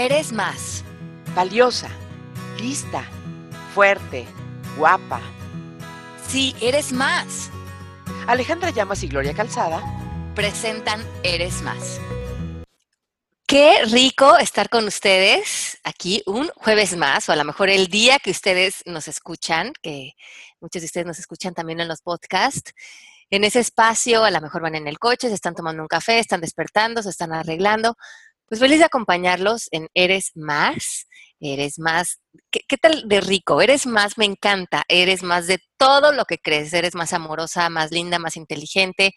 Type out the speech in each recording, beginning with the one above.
Eres más. Valiosa, lista, fuerte, guapa. Sí, eres más. Alejandra Llamas y Gloria Calzada presentan Eres más. Qué rico estar con ustedes aquí un jueves más, o a lo mejor el día que ustedes nos escuchan, que muchos de ustedes nos escuchan también en los podcasts. En ese espacio, a lo mejor van en el coche, se están tomando un café, están despertando, se están arreglando. Pues feliz de acompañarlos en Eres Más, eres más, ¿qué, tal de rico? Eres más, me encanta, eres más de todo lo que crees, eres más amorosa, más linda, más inteligente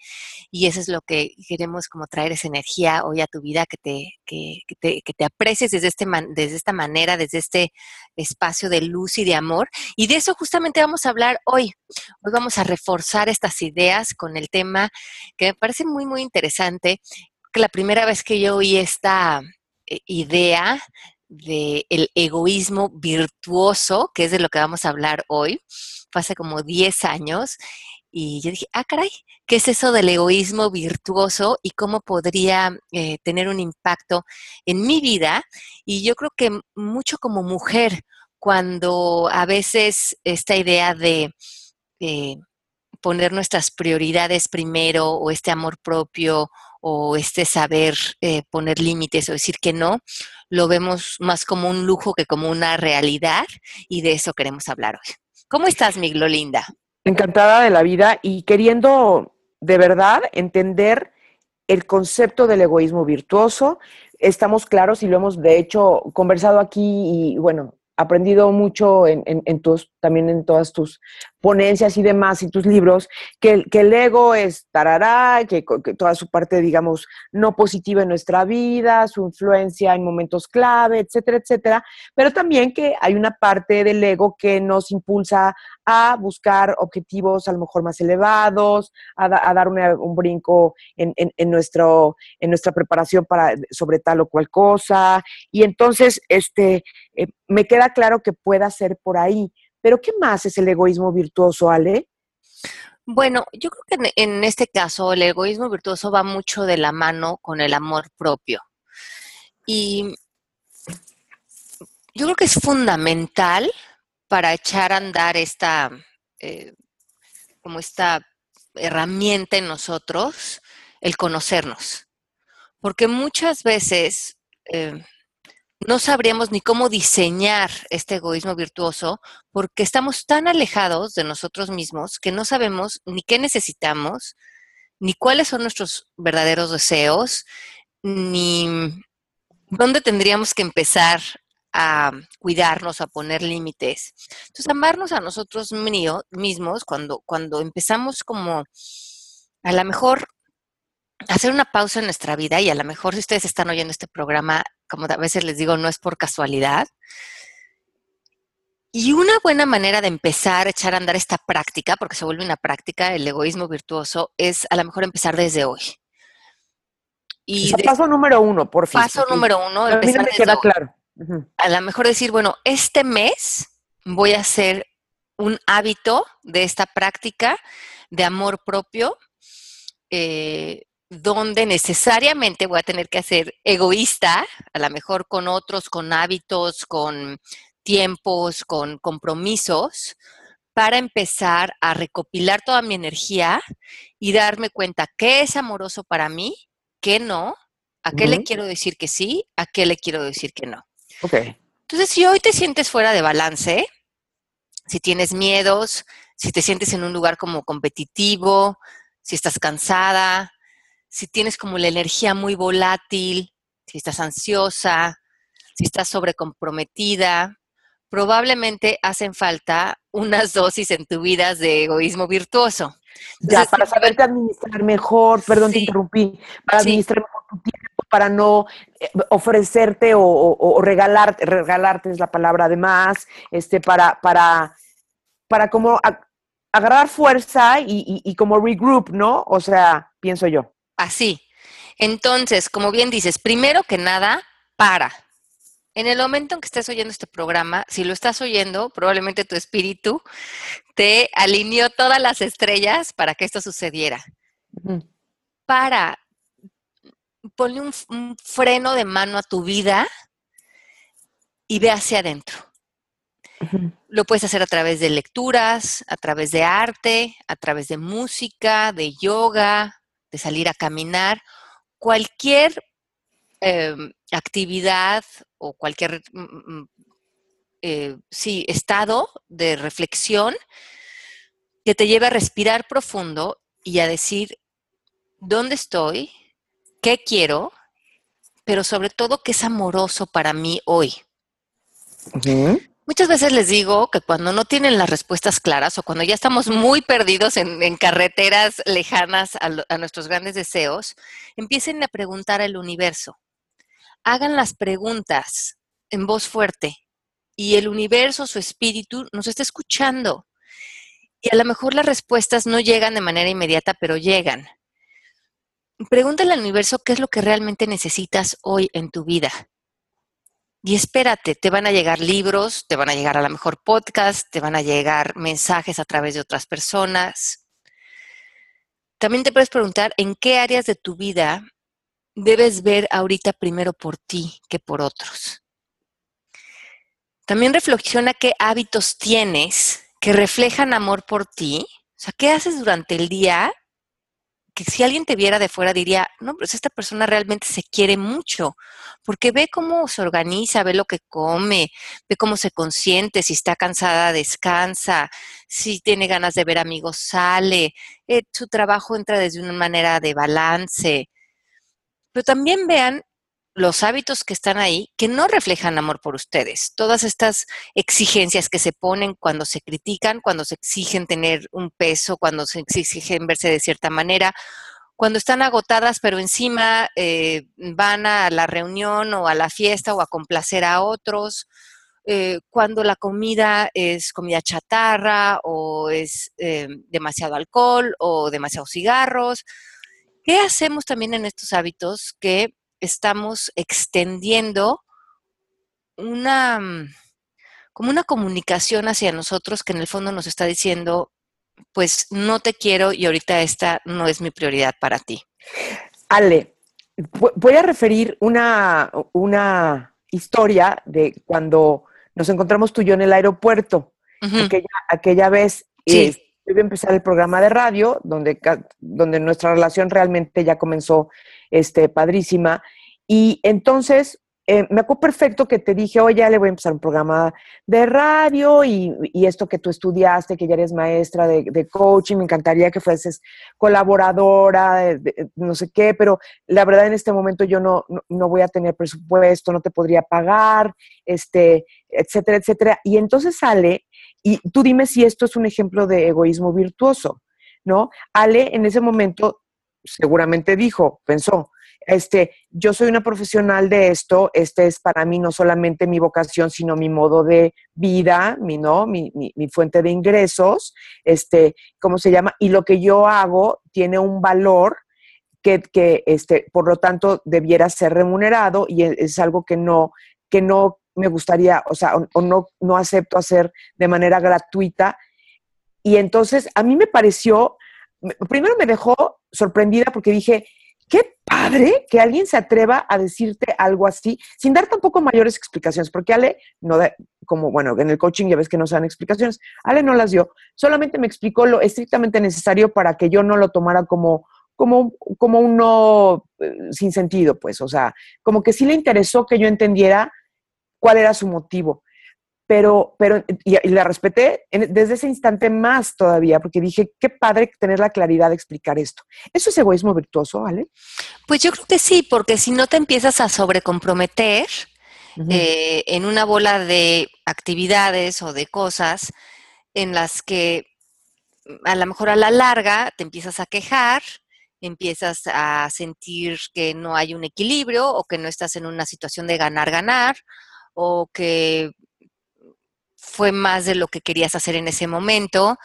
y eso es lo que queremos como traer esa energía hoy a tu vida, que te, que, te, que te aprecies desde, este desde esta manera, desde este espacio de luz y de amor y de eso justamente vamos a hablar hoy. Hoy vamos a reforzar estas ideas con el tema que me parece muy, muy interesante, que la primera vez que yo oí esta eh, idea del el egoísmo virtuoso, que es de lo que vamos a hablar hoy. Fue hace como 10 años y yo dije, ah, caray, ¿qué es eso del egoísmo virtuoso y cómo podría eh, tener un impacto en mi vida? Y yo creo que mucho como mujer, cuando a veces esta idea de eh, poner nuestras prioridades primero o este amor propio o este saber eh, poner límites o decir que no, lo vemos más como un lujo que como una realidad y de eso queremos hablar hoy. ¿Cómo estás, mi Glolinda? Encantada de la vida y queriendo de verdad entender el concepto del egoísmo virtuoso. Estamos claros y lo hemos de hecho conversado aquí y bueno, aprendido mucho en, en, tus, también en todas tus ponencias y demás y tus libros, que, que el ego es tarará, que, toda su parte, digamos, no positiva en nuestra vida, su influencia en momentos clave, etcétera, etcétera, pero también que hay una parte del ego que nos impulsa a buscar objetivos a lo mejor más elevados, a, dar un brinco en, en, nuestro, en nuestra preparación para, sobre tal o cual cosa. Y entonces, este, eh, me queda claro que pueda ser por ahí. Pero ¿qué más es el egoísmo virtuoso, Ale? Bueno, yo creo que en, este caso el egoísmo virtuoso va mucho de la mano con el amor propio. Y yo creo que es fundamental para echar a andar esta, eh, como esta herramienta en nosotros, el conocernos. Porque muchas veces eh, no sabríamos ni cómo diseñar este egoísmo virtuoso porque estamos tan alejados de nosotros mismos que no sabemos ni qué necesitamos, ni cuáles son nuestros verdaderos deseos, ni dónde tendríamos que empezar a cuidarnos, a poner límites. Entonces, amarnos a nosotros mismos cuando, cuando empezamos como a lo mejor hacer una pausa en nuestra vida y a lo mejor si ustedes están oyendo este programa, como a veces les digo, no es por casualidad. Y una buena manera de empezar a echar a andar esta práctica, porque se vuelve una práctica, el egoísmo virtuoso, es a lo mejor empezar desde hoy. Y paso número uno, por fin. Paso número uno, empezar desde queda claro. A lo mejor decir, bueno, este mes voy a hacer un hábito de esta práctica de amor propio, eh, donde necesariamente voy a tener que hacer egoísta, a lo mejor con otros, con hábitos, con tiempos, con compromisos, para empezar a recopilar toda mi energía y darme cuenta qué es amoroso para mí, qué no, a qué le quiero decir que sí, a qué le quiero decir que no. Entonces, si hoy te sientes fuera de balance, si tienes miedos, si te sientes en un lugar como competitivo, si estás cansada, si tienes como la energía muy volátil, si estás ansiosa, si estás sobrecomprometida, probablemente hacen falta unas dosis en tu vida de egoísmo virtuoso. ya, para saberte administrar mejor, perdón, te interrumpí, para administrar mejor tu tiempo, para no eh, ofrecerte o, regalarte, regalarte es la palabra además, este, para, para, para como agarrar fuerza y, como regroup, ¿no? O sea, pienso yo. Así. Entonces, como bien dices, primero que nada, para. En el momento en que estés oyendo este programa, si lo estás oyendo, probablemente tu espíritu te alineó todas las estrellas para que esto sucediera. Para ponle un, freno de mano a tu vida y ve hacia adentro. Lo puedes hacer a través de lecturas, a través de arte, a través de música, de yoga, de salir a caminar, cualquier em, actividad o cualquier mm, mm, eh, estado de reflexión que te lleve a respirar profundo y a decir dónde estoy, qué quiero, pero sobre todo qué es amoroso para mí hoy. Muchas veces les digo que cuando no tienen las respuestas claras o cuando ya estamos muy perdidos en, carreteras lejanas a, a, nuestros grandes deseos, empiecen a preguntar al universo. Hagan las preguntas en voz fuerte y el universo, su espíritu, nos está escuchando. Y a lo mejor las respuestas no llegan de manera inmediata, pero llegan. Pregúntale al universo qué es lo que realmente necesitas hoy en tu vida. Y espérate, te van a llegar libros, te van a llegar a lo mejor podcasts, te van a llegar mensajes a través de otras personas. También te puedes preguntar en qué áreas de tu vida debes ver ahorita primero por ti que por otros. También reflexiona qué hábitos tienes que reflejan amor por ti. O sea, ¿qué haces durante el día que si alguien te viera de fuera diría, no, pues esta persona realmente se quiere mucho, porque ve cómo se organiza, ve lo que come, ve cómo se consiente, si está cansada, descansa, si tiene ganas de ver amigos, sale, eh, su trabajo entra desde una manera de balance. Pero también vean los hábitos que están ahí que no reflejan amor por ustedes. Todas estas exigencias que se ponen cuando se critican, cuando se exigen tener un peso, cuando se exigen verse de cierta manera, cuando están agotadas, pero encima eh, van a la reunión o a la fiesta o a complacer a otros, eh, cuando la comida es comida chatarra o es eh, demasiado alcohol o demasiados cigarros. ¿Qué hacemos también en estos hábitos que estamos extendiendo una, mm, como una comunicación hacia nosotros que en el fondo nos está diciendo, pues no te quiero y ahorita esta no es mi prioridad para ti. Ale, voy a referir una, una historia de cuando nos encontramos tú y yo en el aeropuerto, aquella, vez. Eh, iba a empezar el programa de radio, donde, donde nuestra relación realmente ya comenzó este, padrísima. Y entonces eh, me acuerdo perfecto que te dije, oye, ya le voy a empezar un programa de radio y, esto que tú estudiaste, que ya eres maestra de, de coaching, me encantaría que fueses colaboradora, no sé qué, pero la verdad en este momento yo no, no, voy a tener presupuesto, no te podría pagar, este, etcétera, etcétera. Y entonces sale, y tú dime si esto es un ejemplo de egoísmo virtuoso, ¿no? Ale en ese momento seguramente dijo, pensó, este, yo soy una profesional de esto, este es para mí no solamente mi vocación, sino mi modo de vida, mi, ¿no? mi, mi, fuente de ingresos, este, ¿cómo se llama? Y lo que yo hago tiene un valor que, que este, por lo tanto, debiera ser remunerado y e, es, algo que no, que no me gustaría, o sea, o, no, no acepto hacer de manera gratuita. Y entonces a mí me pareció, primero me dejó sorprendida porque dije, qué padre que alguien se atreva a decirte algo así, sin dar tampoco mayores explicaciones, porque Ale, no como bueno, en el coaching ya ves que no se dan explicaciones, Ale no las dio, solamente me explicó lo estrictamente necesario para que yo no lo tomara como, como, como un no eh, sin sentido, pues, o sea, como que sí le interesó que yo entendiera cuál era su motivo pero, pero y, la respeté desde ese instante más todavía, porque dije, qué padre tener la claridad de explicar esto. ¿Eso es egoísmo virtuoso, ¿vale? Pues yo creo que sí, porque si no te empiezas a sobrecomprometer eh, en una bola de actividades o de cosas en las que mm, a lo mejor a la larga te empiezas a quejar, empiezas a sentir que no hay un equilibrio o que no estás en una situación de ganar-ganar o que fue más de lo que querías hacer en ese momento.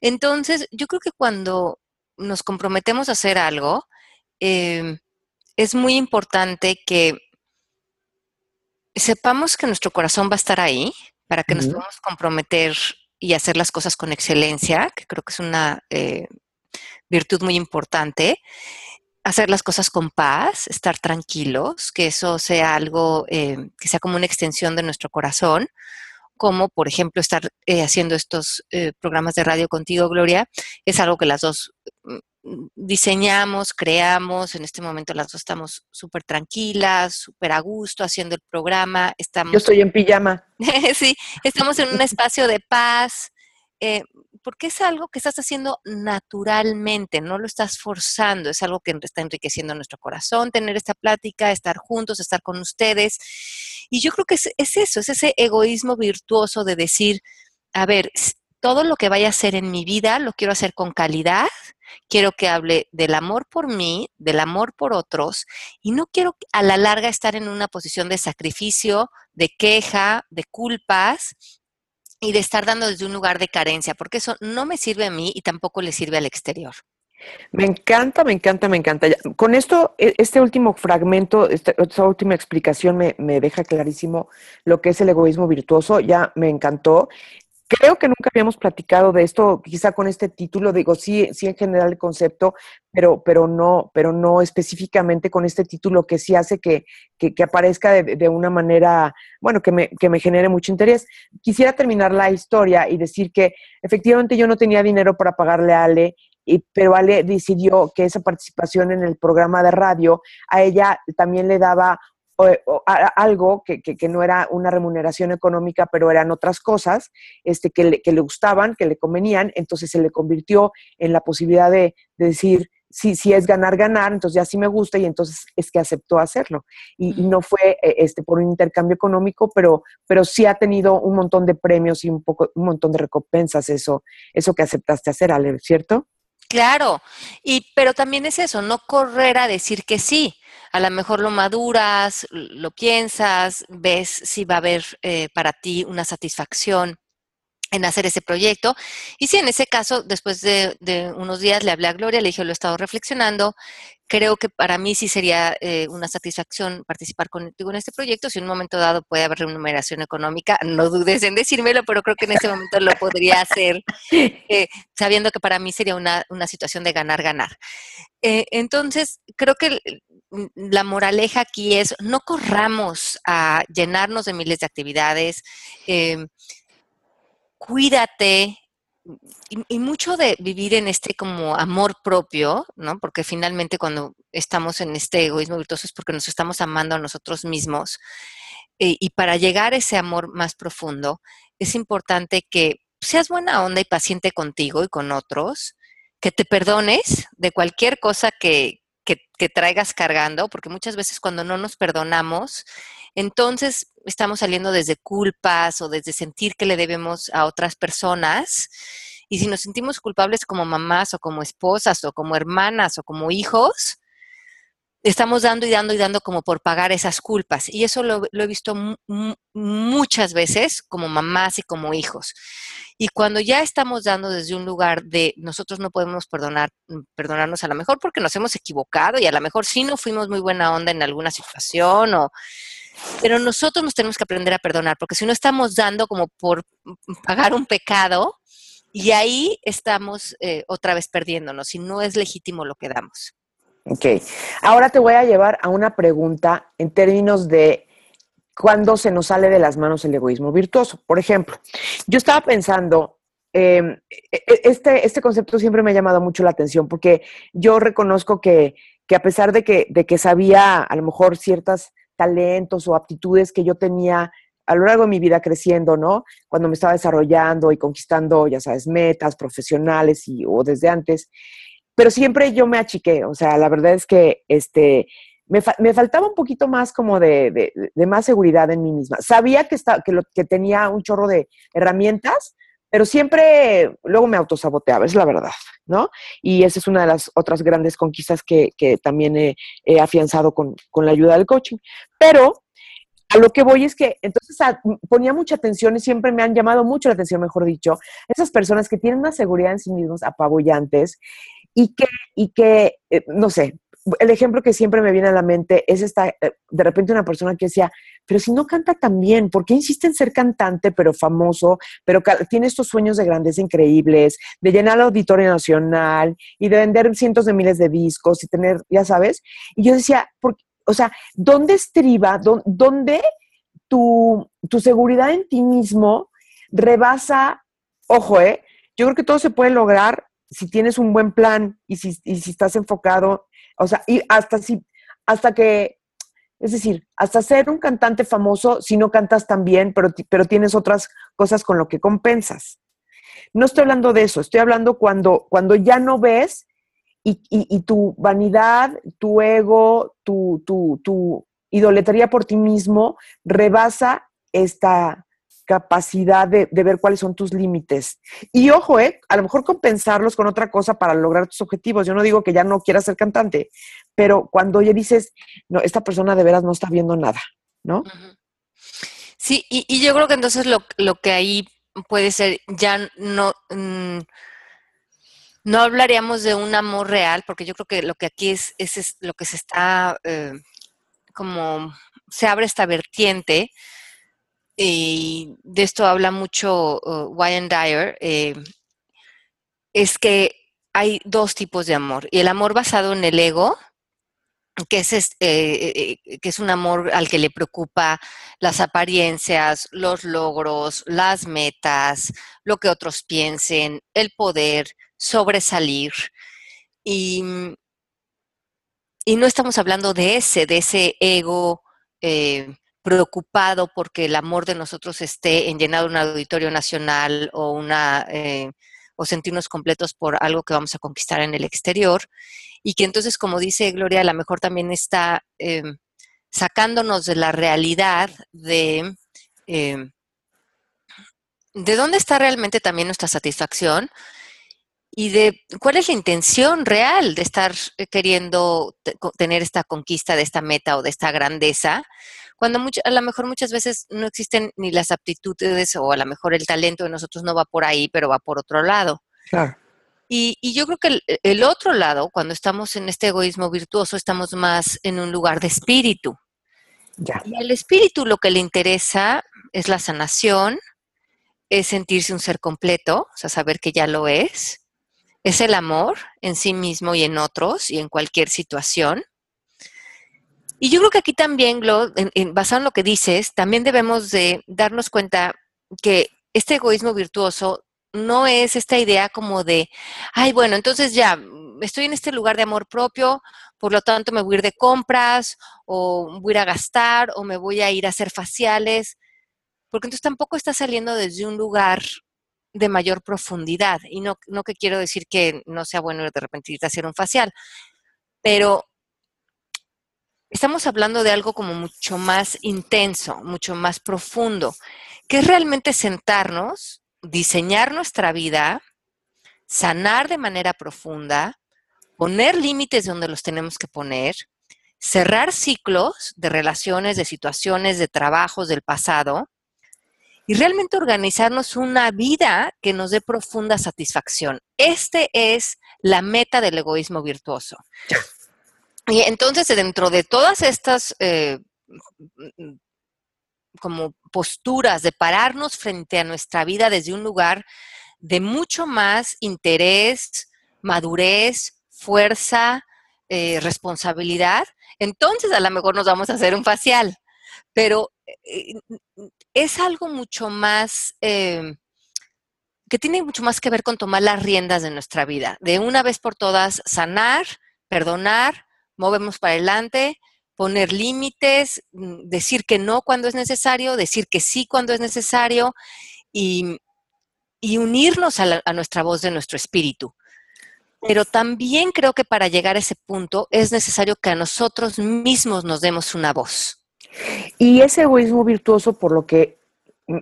Entonces, yo creo que cuando nos comprometemos a hacer algo, em, es muy importante que sepamos que nuestro corazón va a estar ahí para que nos podamos comprometer y hacer las cosas con excelencia, que creo que es una eh, virtud muy importante. hacer las cosas con paz, estar tranquilos, que eso sea algo eh, que sea como una extensión de nuestro corazón, como por ejemplo estar eh, haciendo estos eh, programas de radio contigo, Gloria, es algo que las dos mm, diseñamos, creamos, en este momento las dos estamos súper tranquilas, súper a gusto haciendo el programa. Estamos, Yo estoy en pijama. sí, estamos en un espacio de paz, eh, porque es algo que estás haciendo naturalmente, no lo estás forzando, es algo que está enriqueciendo nuestro corazón, tener esta plática, estar juntos, estar con ustedes. Y yo creo que es, eso, es ese egoísmo virtuoso de decir, a ver, todo lo que vaya a hacer en mi vida lo quiero hacer con calidad, quiero que hable del amor por mí, del amor por otros, y no quiero a la larga estar en una posición de sacrificio, de queja, de culpas, y de estar dando desde un lugar de carencia, porque eso no me sirve a mí y tampoco le sirve al exterior. Me encanta, me encanta, me encanta. Con esto, e, este último fragmento, esta, esta última explicación me, me, deja clarísimo lo que es el egoísmo virtuoso. Ya me encantó. Creo que nunca habíamos platicado de esto, quizá con este título, digo, sí, sí en general el concepto, pero, pero no, pero no específicamente con este título que sí hace que, que, que aparezca de, de, una manera, bueno, que me, que me genere mucho interés. Quisiera terminar la historia y decir que efectivamente yo no tenía dinero para pagarle a Ale, y, pero Ale decidió que esa participación en el programa de radio a ella también le daba o, o, a, algo que, que, que, no era una remuneración económica, pero eran otras cosas este, que, le, que le gustaban, que le convenían, entonces se le convirtió en la posibilidad de, de decir, si, si es ganar, ganar, entonces ya sí me gusta y entonces es que aceptó hacerlo. Y, y, no fue este, por un intercambio económico, pero, pero sí ha tenido un montón de premios y un, poco, un montón de recompensas eso, eso que aceptaste hacer, Ale, ¿cierto? Claro, y pero también es eso, no correr a decir que sí. A lo mejor lo maduras, lo piensas, ves si va a haber eh, para ti una satisfacción en hacer ese proyecto. Y sí, en ese caso, después de, de, unos días le hablé a Gloria, le dije, lo he estado reflexionando, creo que para mí sí sería eh, una satisfacción participar contigo en este proyecto. Si en un momento dado puede haber remuneración económica, no dudes en decírmelo, pero creo que en ese momento lo podría hacer, eh, sabiendo que para mí sería una, una situación de ganar-ganar. Eh, entonces, creo que la moraleja aquí es, no corramos a llenarnos de miles de actividades em, cuídate, y, mucho de vivir en este como amor propio, ¿no? Porque finalmente cuando estamos en este egoísmo virtuoso es porque nos estamos amando a nosotros mismos. Eh, y para llegar a ese amor más profundo, es importante que seas buena onda y paciente contigo y con otros, que te perdones de cualquier cosa que, que, que traigas cargando, porque muchas veces cuando no nos perdonamos, entonces estamos saliendo desde culpas o desde sentir que le debemos a otras personas. Y si nos sentimos culpables como mamás o como esposas o como hermanas o como hijos, estamos dando y dando y dando como por pagar esas culpas. Y eso lo, he visto muchas veces como mamás y como hijos. Y cuando ya estamos dando desde un lugar de nosotros no podemos perdonar, perdonarnos a lo mejor porque nos hemos equivocado y a lo mejor sí no fuimos muy buena onda en alguna situación o pero nosotros nos tenemos que aprender a perdonar, porque si no estamos dando como por pagar un pecado, y ahí estamos eh, otra vez perdiéndonos, y no es legítimo lo que damos. Ok, ahora te voy a llevar a una pregunta en términos de cuándo se nos sale de las manos el egoísmo virtuoso. Por ejemplo, yo estaba pensando, eh, este, este concepto siempre me ha llamado mucho la atención porque yo reconozco que, que a pesar de que, de que sabía a lo mejor ciertas talentos o aptitudes que yo tenía a lo largo de mi vida creciendo, ¿no? Cuando me estaba desarrollando y conquistando, ya sabes, metas profesionales y, o desde antes. Pero siempre yo me achiqué, o sea, la verdad es que este, me, fa me faltaba un poquito más como de, de, de, más seguridad en mí misma. Sabía que, está, que, lo, que tenía un chorro de herramientas, pero siempre luego me autosaboteaba, es la verdad, ¿no? Y esa es una de las otras grandes conquistas que, que también he, afianzado con, con, la ayuda del coaching. Pero a lo que voy es que entonces ponía mucha atención y siempre me han llamado mucho la atención, mejor dicho, esas personas que tienen una seguridad en sí mismos apabullantes y que, y que eh, no sé, el ejemplo que siempre me viene a la mente es esta, eh, de repente una persona que decía, pero si no canta tan bien, ¿por qué insiste en ser cantante, pero famoso, pero tiene estos sueños de grandeza increíbles, de llenar el auditorio nacional y de vender cientos de miles de discos y tener, ya sabes? Y yo decía, o sea, ¿dónde estriba, dónde tu, tu seguridad en ti mismo rebasa, ojo, eh, yo creo que todo se puede lograr si tienes un buen plan y si, si estás enfocado, o sea, y hasta si, hasta que, es decir, hasta ser un cantante famoso si no cantas tan bien, pero, pero tienes otras cosas con lo que compensas. No estoy hablando de eso, estoy hablando cuando, cuando ya no ves y, y, tu vanidad, tu ego, tu, tu, tu idolatría por ti mismo rebasa esta, capacidad de, ver cuáles son tus límites. Y ojo, ¿eh? a lo mejor compensarlos con otra cosa para lograr tus objetivos. Yo no digo que ya no quieras ser cantante, pero cuando ya dices, no, esta persona de veras no está viendo nada, ¿no? Sí, y, yo creo que entonces lo, que ahí puede ser, ya no, mm, no hablaríamos de un amor real, porque yo creo que lo que aquí es, es, lo que se está, eh, como se abre esta vertiente, y de esto habla mucho uh, Wayne Dyer, eh, es que hay dos tipos de amor. Y el amor basado en el ego, que es, eh, eh, que es un amor al que le preocupa las apariencias, los logros, las metas, lo que otros piensen, el poder, sobresalir. Y, y no estamos hablando de ese, de ese ego preocupado porque el amor de nosotros esté en llenar un auditorio nacional o una eh, o sentirnos completos por algo que vamos a conquistar en el exterior y que entonces como dice Gloria a lo mejor también está em, sacándonos de la realidad de em, de dónde está realmente también nuestra satisfacción y de cuál es la intención real de estar eh, queriendo tener esta conquista de esta meta o de esta grandeza cuando a lo mejor muchas veces no existen ni las aptitudes o a lo mejor el talento de nosotros no va por ahí, pero va por otro lado. Claro. Y, yo creo que el, otro lado, cuando estamos en este egoísmo virtuoso, estamos más en un lugar de espíritu. Ya. Y al espíritu lo que le interesa es la sanación, es sentirse un ser completo, o sea, saber que ya lo es, es el amor en sí mismo y en otros y en cualquier situación. Y yo creo que aquí también, Glo, basado en lo que dices, también debemos de darnos cuenta que este egoísmo virtuoso no es esta idea como de, ay, bueno, entonces ya, estoy en este lugar de amor propio, por lo tanto me voy a ir de compras, o voy a ir a gastar, o me voy a ir a hacer faciales, porque entonces tampoco está saliendo desde un lugar de mayor profundidad. Y no, no que quiero decir que no sea bueno de repente irte a hacer un facial, pero estamos hablando de algo como mucho más intenso, mucho más profundo, que es realmente sentarnos, diseñar nuestra vida, sanar de manera profunda, poner límites donde los tenemos que poner, cerrar ciclos de relaciones, de situaciones, de trabajos del pasado y realmente organizarnos una vida que nos dé profunda satisfacción. Este es la meta del egoísmo virtuoso. Y entonces, dentro de todas estas eh, como posturas de pararnos frente a nuestra vida desde un lugar de mucho más interés, madurez, fuerza, eh, responsabilidad, entonces a lo mejor nos vamos a hacer un facial. Pero eh, es algo mucho más, que tiene mucho más que ver con tomar las riendas de nuestra vida, de una vez por todas sanar, perdonar, movemos para adelante, poner límites, mm, decir que no cuando es necesario, decir que sí cuando es necesario y, unirnos a, a nuestra voz de nuestro espíritu. Pero también creo que para llegar a ese punto es necesario que a nosotros mismos nos demos una voz. Y ese egoísmo virtuoso, por lo que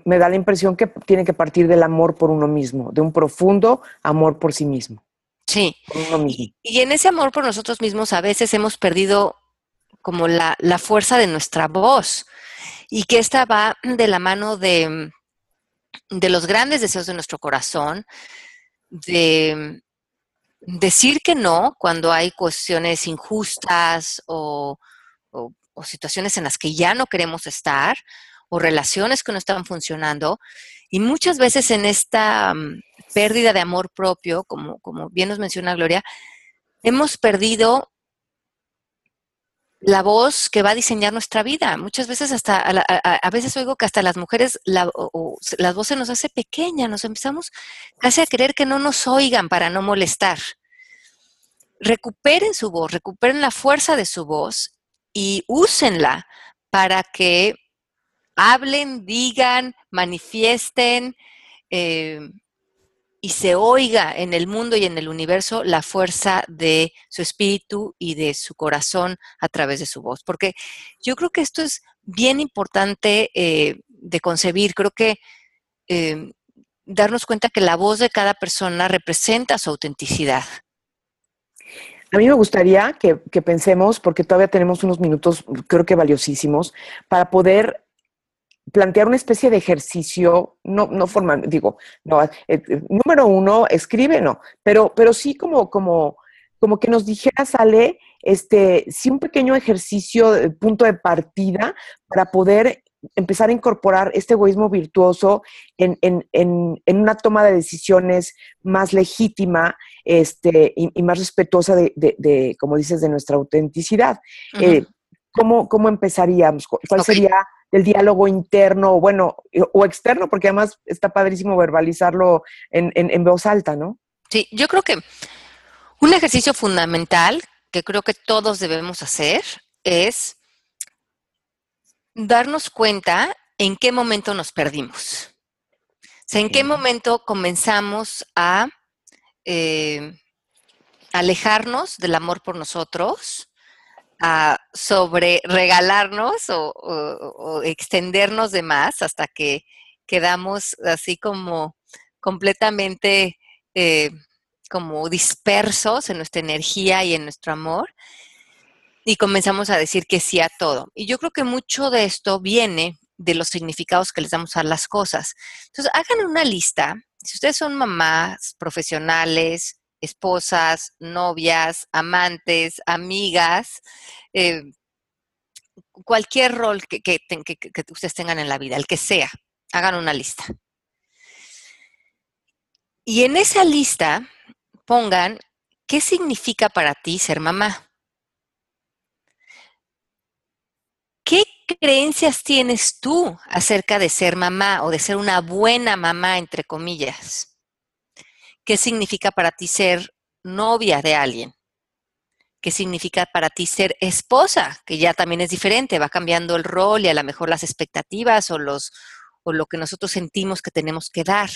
me da la impresión que tiene que partir del amor por uno mismo, de un profundo amor por sí mismo. Sí. Y, en ese amor por nosotros mismos a veces hemos perdido como la, fuerza de nuestra voz y que esta va de la mano de, de los grandes deseos de nuestro corazón, de, decir que no cuando hay cuestiones injustas o, situaciones en las que ya no queremos estar o relaciones que no están funcionando. Y muchas veces en esta mm, pérdida de amor propio, como, como bien nos menciona Gloria, hemos perdido la voz que va a diseñar nuestra vida. Muchas veces hasta, a, veces oigo que hasta las mujeres, la, las voces nos hace pequeña, nos empezamos casi a creer que no nos oigan para no molestar. Recuperen su voz, recuperen la fuerza de su voz y úsenla para que hablen, digan, manifiesten, eh, y se oiga en el mundo y en el universo la fuerza de su espíritu y de su corazón a través de su voz. Porque yo creo que esto es bien importante eh, de concebir. Creo que eh, darnos cuenta que la voz de cada persona representa su autenticidad. A mí me gustaría que, que pensemos, porque todavía tenemos unos minutos, creo que valiosísimos, para poder plantear una especie de ejercicio, no, no formal, digo, no, eh, eh, número uno, escribe, no, pero, pero sí como, como, como que nos dijera, sale, este, sí un pequeño ejercicio, punto de partida para poder empezar a incorporar este egoísmo virtuoso en, en, en, en una toma de decisiones más legítima este, y, más respetuosa de, de, como dices, de nuestra autenticidad. Eh, ¿cómo, ¿Cómo empezaríamos? ¿Cuál sería del diálogo interno, bueno, o externo, porque además está padrísimo verbalizarlo en, en, voz alta, ¿no? Sí, yo creo que un ejercicio fundamental que creo que todos debemos hacer es darnos cuenta en qué momento nos perdimos. O sea, en qué momento comenzamos a eh, alejarnos del amor por nosotros, sobre regalarnos o, extendernos de más hasta que quedamos así como completamente eh, como dispersos en nuestra energía y en nuestro amor y comenzamos a decir que sí a todo. Y yo creo que mucho de esto viene de los significados que les damos a las cosas. Entonces, hagan una lista. Si ustedes son mamás profesionales, esposas, novias, amantes, amigas, eh, cualquier rol que, que, ustedes tengan en la vida, el que sea, hagan una lista. Y en esa lista pongan qué significa para ti ser mamá. ¿Qué creencias tienes tú acerca de ser mamá o de ser una buena mamá, entre comillas? ¿Qué significa para ti ser novia de alguien? ¿Qué significa para ti ser esposa? Que ya también es diferente, va cambiando el rol y a lo mejor las expectativas o, los, o lo que nosotros sentimos que tenemos que dar.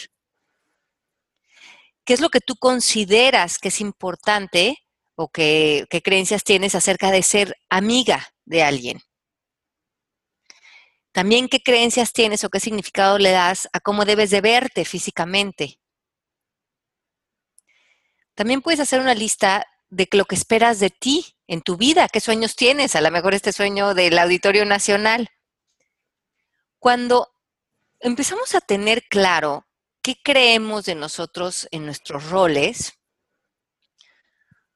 ¿Qué es lo que tú consideras que es importante o qué creencias tienes acerca de ser amiga de alguien? También qué creencias tienes o qué significado le das a cómo debes de verte físicamente. También puedes hacer una lista de lo que esperas de ti en tu vida, qué sueños tienes, a lo mejor este sueño del Auditorio Nacional. Cuando empezamos a tener claro qué creemos de nosotros en nuestros roles,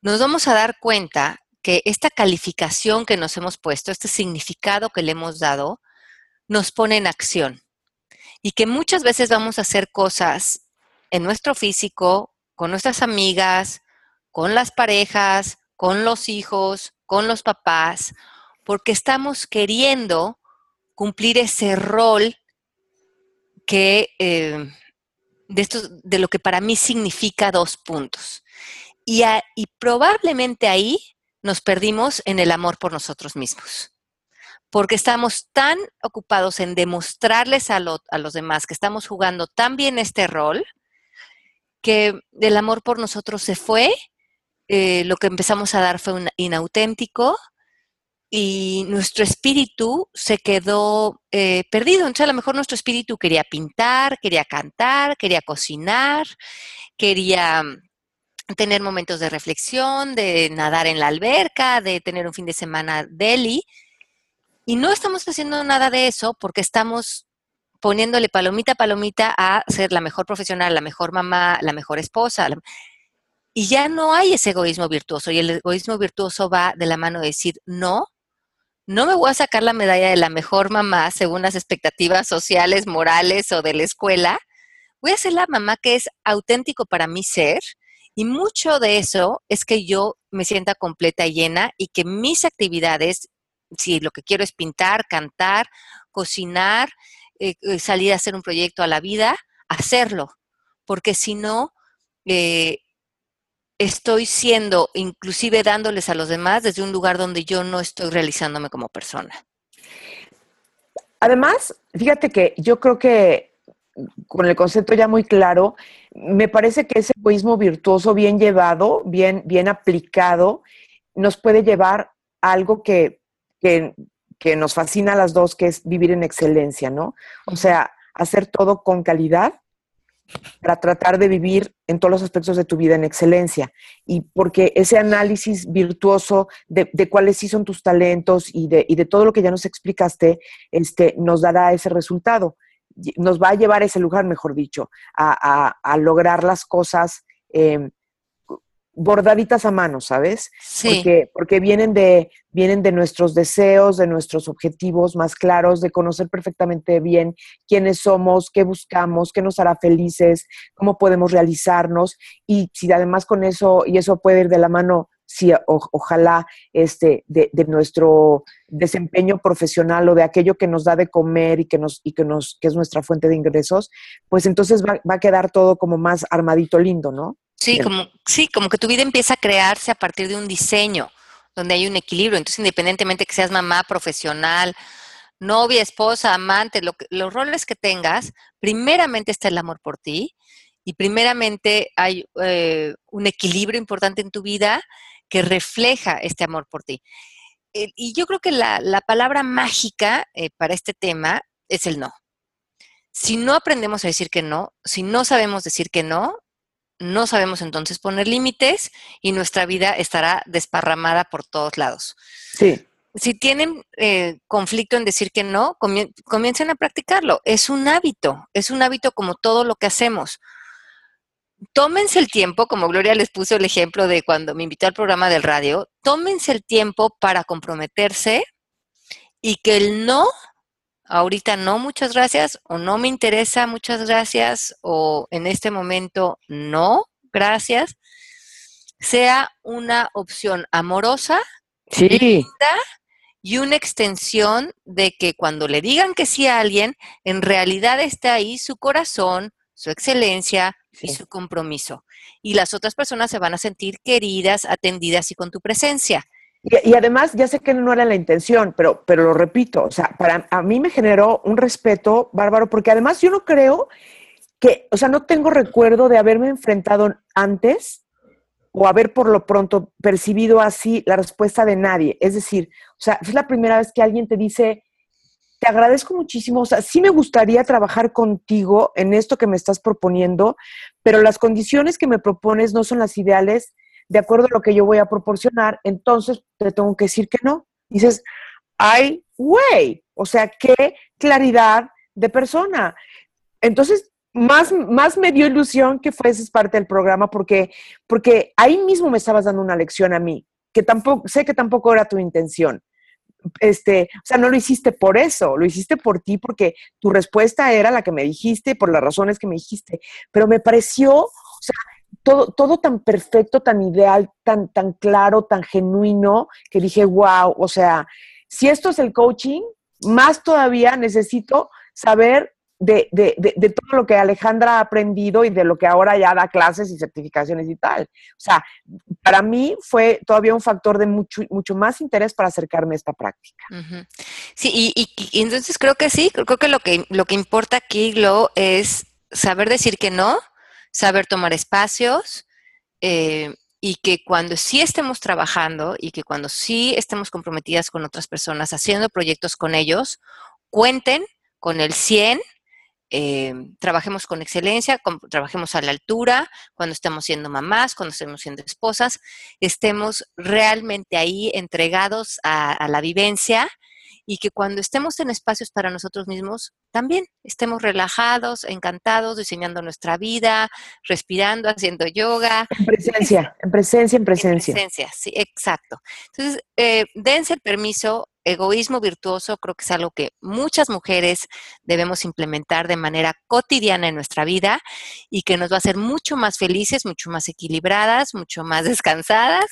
nos vamos a dar cuenta que esta calificación que nos hemos puesto, este significado que le hemos dado, nos pone en acción. Y que muchas veces vamos a hacer cosas en nuestro físico con nuestras amigas, con las parejas, con los hijos, con los papás, porque estamos queriendo cumplir ese rol que eh, de, esto, de lo que para mí significa dos puntos. Y, y, probablemente ahí nos perdimos en el amor por nosotros mismos, porque estamos tan ocupados en demostrarles a, a los demás que estamos jugando tan bien este rol, que el amor por nosotros se fue, eh, lo que empezamos a dar fue un inauténtico y nuestro espíritu se quedó eh, perdido. Entonces a lo mejor nuestro espíritu quería pintar, quería cantar, quería cocinar, quería mm, tener momentos de reflexión, de nadar en la alberca, de tener un fin de semana deli. Y no estamos haciendo nada de eso porque estamos poniéndole palomita a palomita a ser la mejor profesional, la mejor mamá, la mejor esposa. Y ya no hay ese egoísmo virtuoso. Y el egoísmo virtuoso va de la mano de decir, no, no me voy a sacar la medalla de la mejor mamá según las expectativas sociales, morales o de la escuela. Voy a ser la mamá que es auténtico para mí ser. Y mucho de eso es que yo me sienta completa y llena y que mis actividades, si lo que quiero es pintar, cantar, cocinar, eh, eh, salir a hacer un proyecto a la vida, hacerlo. Porque si no, eh, estoy siendo, inclusive dándoles a los demás desde un lugar donde yo no estoy realizándome como persona. Además, fíjate que yo creo que con el concepto ya muy claro, me parece que ese egoísmo virtuoso bien llevado, bien, bien aplicado, nos puede llevar a algo que, que, que nos fascina a las dos, que es vivir en excelencia, ¿no? O sea, hacer todo con calidad para tratar de vivir en todos los aspectos de tu vida en excelencia. Y porque ese análisis virtuoso de, cuáles sí son tus talentos y de, y de, todo lo que ya nos explicaste, este, nos dará ese resultado. Nos va a llevar a ese lugar, mejor dicho, a, a, lograr las cosas eh, bordaditas a mano, ¿sabes? Sí. Porque, porque vienen, de, vienen de nuestros deseos, de nuestros objetivos más claros, de conocer perfectamente bien quiénes somos, qué buscamos, qué nos hará felices, cómo podemos realizarnos. Y si además con eso, y eso puede ir de la mano, si ojalá, este, de, de, nuestro desempeño profesional o de aquello que nos da de comer y que, nos, y que, nos, que es nuestra fuente de ingresos, pues entonces va, va a quedar todo como más armadito lindo, ¿no? Sí, como, sí, como que tu vida empieza a crearse a partir de un diseño, donde hay un equilibrio. Entonces, independientemente que seas mamá, profesional, novia, esposa, amante, los roles que tengas, primeramente está el amor por ti y primeramente hay eh, un equilibrio importante en tu vida que refleja este amor por ti. Eh, y yo creo que la, palabra mágica eh, para este tema es el no. Si no aprendemos a decir que no, si no sabemos decir que no, no sabemos entonces poner límites y nuestra vida estará desparramada por todos lados. Sí. Si tienen eh, conflicto en decir que no, comiencen a practicarlo. Es un hábito, es un hábito como todo lo que hacemos. Tómense el tiempo, como Gloria les puso el ejemplo de cuando me invitó al programa del radio, tómense el tiempo para comprometerse y que el no ahorita no, muchas gracias, o no me interesa, muchas gracias, o en este momento no, gracias, sea una opción amorosa, y una extensión de que cuando le digan que sí a alguien, en realidad está ahí su corazón, su excelencia y su compromiso. Y las otras personas se van a sentir queridas, atendidas y con tu presencia. Y, además, ya sé que no era la intención, pero, pero lo repito, o sea, para a mí me generó un respeto bárbaro, porque además yo no creo que, o sea, no tengo recuerdo de haberme enfrentado antes o haber por lo pronto percibido así la respuesta de nadie. Es decir, o sea, es la primera vez que alguien te dice, te agradezco muchísimo, o sea, sí me gustaría trabajar contigo en esto que me estás proponiendo, pero las condiciones que me propones no son las ideales de acuerdo a lo que yo voy a proporcionar, entonces te tengo que decir que no. Dices, ay, güey, o sea, qué claridad de persona. Entonces, más, más me dio ilusión que fueses parte del programa porque, porque ahí mismo me estabas dando una lección a mí, que tampoco, sé que tampoco era tu intención. Este, o sea, no lo hiciste por eso, lo hiciste por ti, porque tu respuesta era la que me dijiste, por las razones que me dijiste, pero me pareció, o sea, todo, todo tan perfecto, tan ideal, tan, tan claro, tan genuino, que dije, wow, o sea, si esto es el coaching, más todavía necesito saber de, de, de, todo lo que Alejandra ha aprendido y de lo que ahora ya da clases y certificaciones y tal. O sea, para mí fue todavía un factor de mucho, mucho más interés para acercarme a esta práctica. Sí, y, y, entonces creo que sí, creo que lo que, lo que importa aquí, Glo, es saber decir que no, saber tomar espacios eh, y que cuando sí estemos trabajando y que cuando sí estemos comprometidas con otras personas, haciendo proyectos con ellos, cuenten con el 100, eh, trabajemos con excelencia, trabajemos a la altura, cuando estemos siendo mamás, cuando estemos siendo esposas, estemos realmente ahí entregados a, a la vivencia y que cuando estemos en espacios para nosotros mismos, también estemos relajados, encantados, diseñando nuestra vida, respirando, haciendo yoga. En presencia, en presencia, en presencia. En presencia, sí, exacto. Entonces, eh, dense el permiso egoísmo virtuoso creo que es algo que muchas mujeres debemos implementar de manera cotidiana en nuestra vida y que nos va a hacer mucho más felices, mucho más equilibradas, mucho más descansadas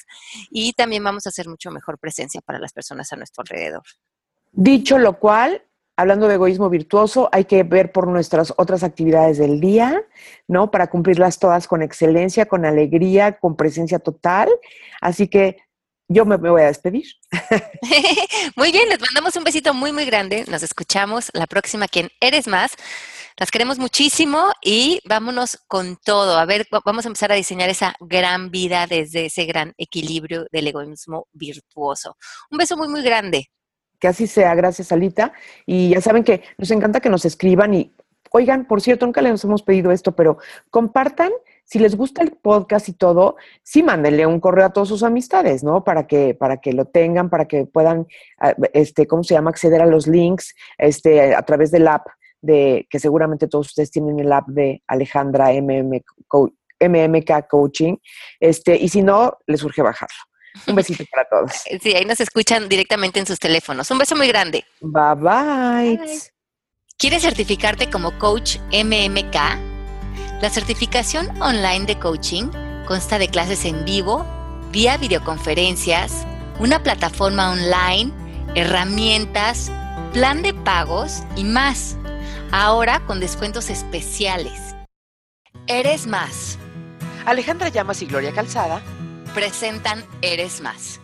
y también vamos a hacer mucho mejor presencia para las personas a nuestro alrededor. Dicho lo cual, hablando de egoísmo virtuoso, hay que ver por nuestras otras actividades del día, ¿no? Para cumplirlas todas con excelencia, con alegría, con presencia total. Así que yo me, voy a despedir. muy bien, les mandamos un besito muy, muy grande. Nos escuchamos la próxima, quien eres más. Las queremos muchísimo y vámonos con todo. A ver, vamos a empezar a diseñar esa gran vida desde ese gran equilibrio del egoísmo virtuoso. Un beso muy, muy grande. Que así sea, gracias Alita. Y ya saben que nos encanta que nos escriban y, oigan, por cierto, nunca les hemos pedido esto, pero compartan si les gusta el podcast y todo, sí mándenle un correo a todas sus amistades, ¿no? Para que, para que lo tengan, para que puedan, ah, este, ¿cómo se llama? Acceder a los links este, a través del app de, que seguramente todos ustedes tienen el app de Alejandra MMK Coaching. Este, y si no, les urge bajarlo. Un besito para todos. Sí, ahí nos escuchan directamente en sus teléfonos. Un beso muy grande. bye. bye. ¿Quieres certificarte como coach MMK? La certificación online de coaching consta de clases en vivo, vía videoconferencias, una plataforma online, herramientas, plan de pagos y más. Ahora con descuentos especiales. Eres más. Alejandra Llamas y Gloria Calzada presentan Eres más.